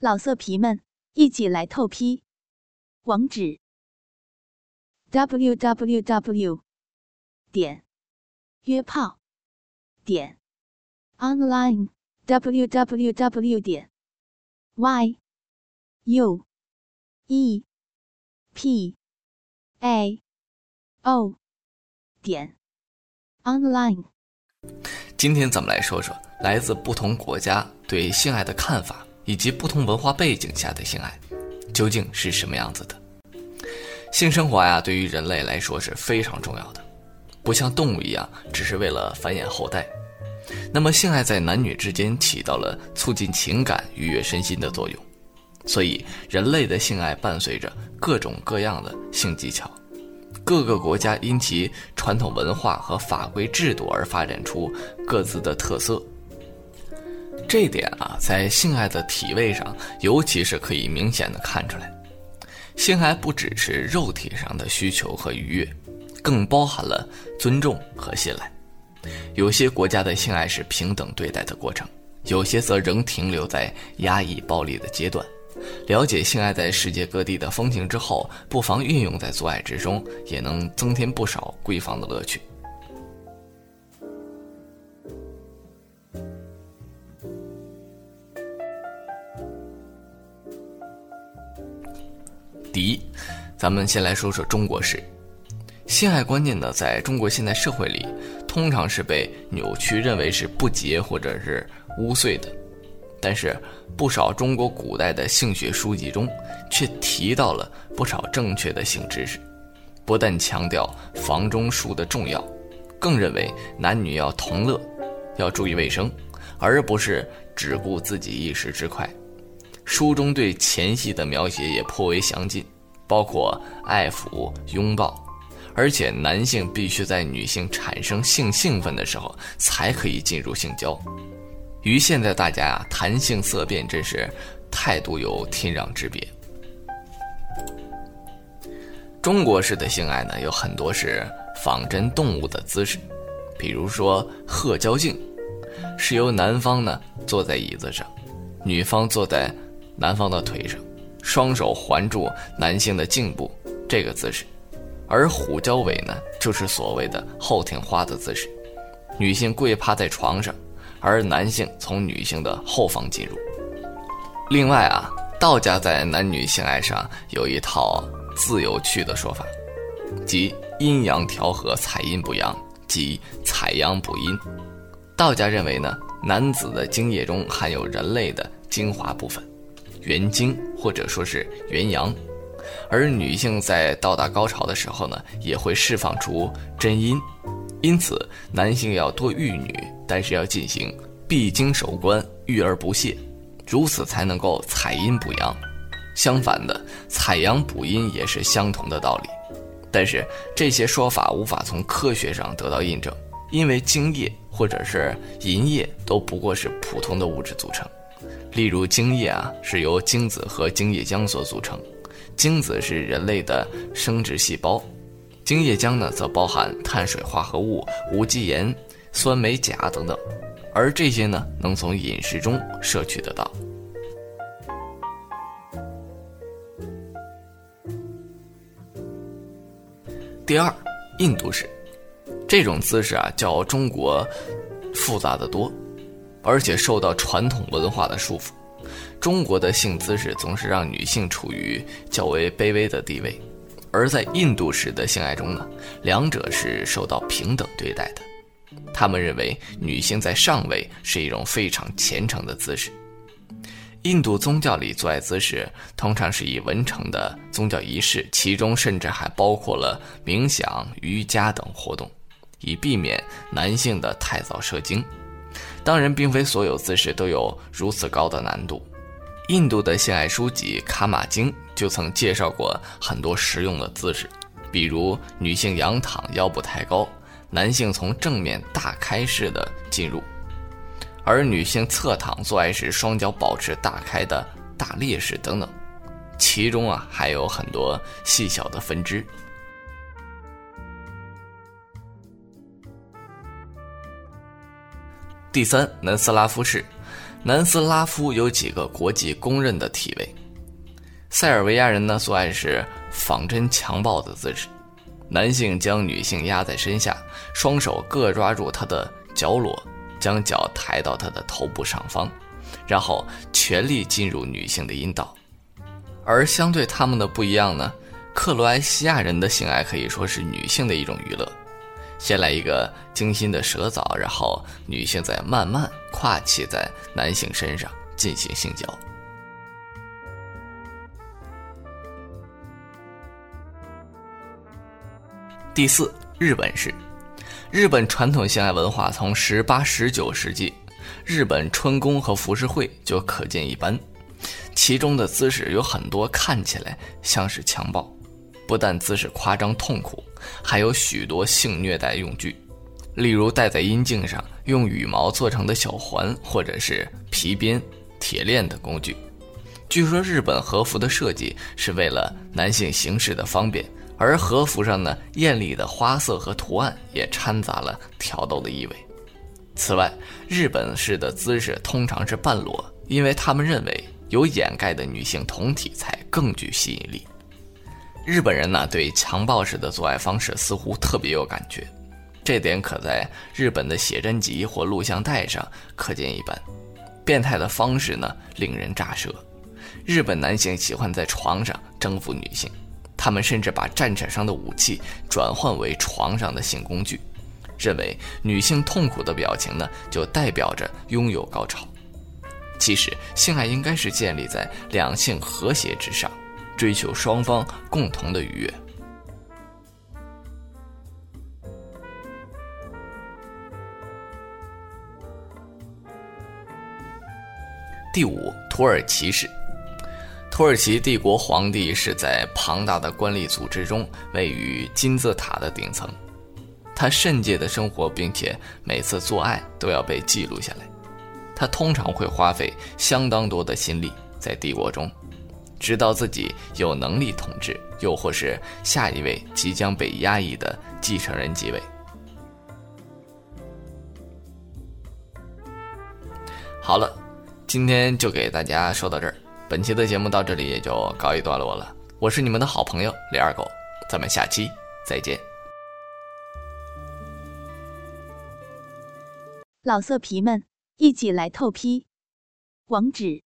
老色皮们，一起来透批！网址：w w w 点约炮点 online w w w 点 y u e p a o 点 online。今天咱们来说说来自不同国家对性爱的看法。以及不同文化背景下的性爱，究竟是什么样子的？性生活呀，对于人类来说是非常重要的，不像动物一样只是为了繁衍后代。那么，性爱在男女之间起到了促进情感、愉悦身心的作用，所以人类的性爱伴随着各种各样的性技巧。各个国家因其传统文化和法规制度而发展出各自的特色。这点啊，在性爱的体位上，尤其是可以明显的看出来。性爱不只是肉体上的需求和愉悦，更包含了尊重和信赖。有些国家的性爱是平等对待的过程，有些则仍停留在压抑暴力的阶段。了解性爱在世界各地的风情之后，不妨运用在做爱之中，也能增添不少闺房的乐趣。第一，咱们先来说说中国式性爱观念呢，在中国现代社会里，通常是被扭曲认为是不洁或者是污秽的。但是，不少中国古代的性学书籍中，却提到了不少正确的性知识，不但强调房中术的重要，更认为男女要同乐，要注意卫生，而不是只顾自己一时之快。书中对前戏的描写也颇为详尽，包括爱抚、拥抱，而且男性必须在女性产生性兴奋的时候才可以进入性交。与现在大家啊谈性色变，真是态度有天壤之别。中国式的性爱呢，有很多是仿真动物的姿势，比如说鹤交颈，是由男方呢坐在椅子上，女方坐在。男方的腿上，双手环住男性的颈部，这个姿势；而虎交尾呢，就是所谓的后庭花的姿势。女性跪趴在床上，而男性从女性的后方进入。另外啊，道家在男女性爱上有一套自有趣的说法，即阴阳调和，采阴补阳，即采阳补阴。道家认为呢，男子的精液中含有人类的精华部分。元精或者说是元阳，而女性在到达高潮的时候呢，也会释放出真阴，因此男性要多育女，但是要进行闭经守关，育而不泄，如此才能够采阴补阳。相反的，采阳补阴也是相同的道理，但是这些说法无法从科学上得到印证，因为精液或者是银液都不过是普通的物质组成。例如，精液啊是由精子和精液浆所组成，精子是人类的生殖细胞，精液浆呢则包含碳水化合物、无机盐、酸镁、钾等等，而这些呢能从饮食中摄取得到。第二，印度式，这种姿势啊较中国复杂的多。而且受到传统文化的束缚，中国的性姿势总是让女性处于较为卑微的地位，而在印度式的性爱中呢，两者是受到平等对待的。他们认为女性在上位是一种非常虔诚的姿势。印度宗教里做爱姿势通常是以文成的宗教仪式，其中甚至还包括了冥想、瑜伽等活动，以避免男性的太早射精。当然，并非所有姿势都有如此高的难度。印度的性爱书籍《卡玛经》就曾介绍过很多实用的姿势，比如女性仰躺，腰部抬高；男性从正面大开式的进入，而女性侧躺做爱时双脚保持大开的大裂式等等。其中啊，还有很多细小的分支。第三，南斯拉夫式，南斯拉夫有几个国际公认的体位。塞尔维亚人呢，所爱是仿真强暴的姿势，男性将女性压在身下，双手各抓住她的脚裸，将脚抬到她的头部上方，然后全力进入女性的阴道。而相对他们的不一样呢，克罗埃西亚人的性爱可以说是女性的一种娱乐。先来一个精心的舌澡，然后女性再慢慢跨骑在男性身上进行性交。第四，日本式，日本传统性爱文化从十八、十九世纪日本春宫和浮世绘就可见一斑，其中的姿势有很多看起来像是强暴。不但姿势夸张痛苦，还有许多性虐待用具，例如戴在阴茎上用羽毛做成的小环，或者是皮鞭、铁链等工具。据说日本和服的设计是为了男性行事的方便，而和服上呢艳丽的花色和图案也掺杂了挑逗的意味。此外，日本式的姿势通常是半裸，因为他们认为有掩盖的女性酮体才更具吸引力。日本人呢，对强暴式的做爱方式似乎特别有感觉，这点可在日本的写真集或录像带上可见一斑。变态的方式呢，令人咋舌。日本男性喜欢在床上征服女性，他们甚至把战场上的武器转换为床上的性工具，认为女性痛苦的表情呢，就代表着拥有高潮。其实，性爱应该是建立在两性和谐之上。追求双方共同的愉悦。第五，土耳其式。土耳其帝国皇帝是在庞大的官吏组织中位于金字塔的顶层，他圣洁的生活，并且每次做爱都要被记录下来。他通常会花费相当多的心力在帝国中。直到自己有能力统治，又或是下一位即将被压抑的继承人继位。好了，今天就给大家说到这儿，本期的节目到这里也就告一段落了。我是你们的好朋友李二狗，咱们下期再见。老色皮们，一起来透批，网址。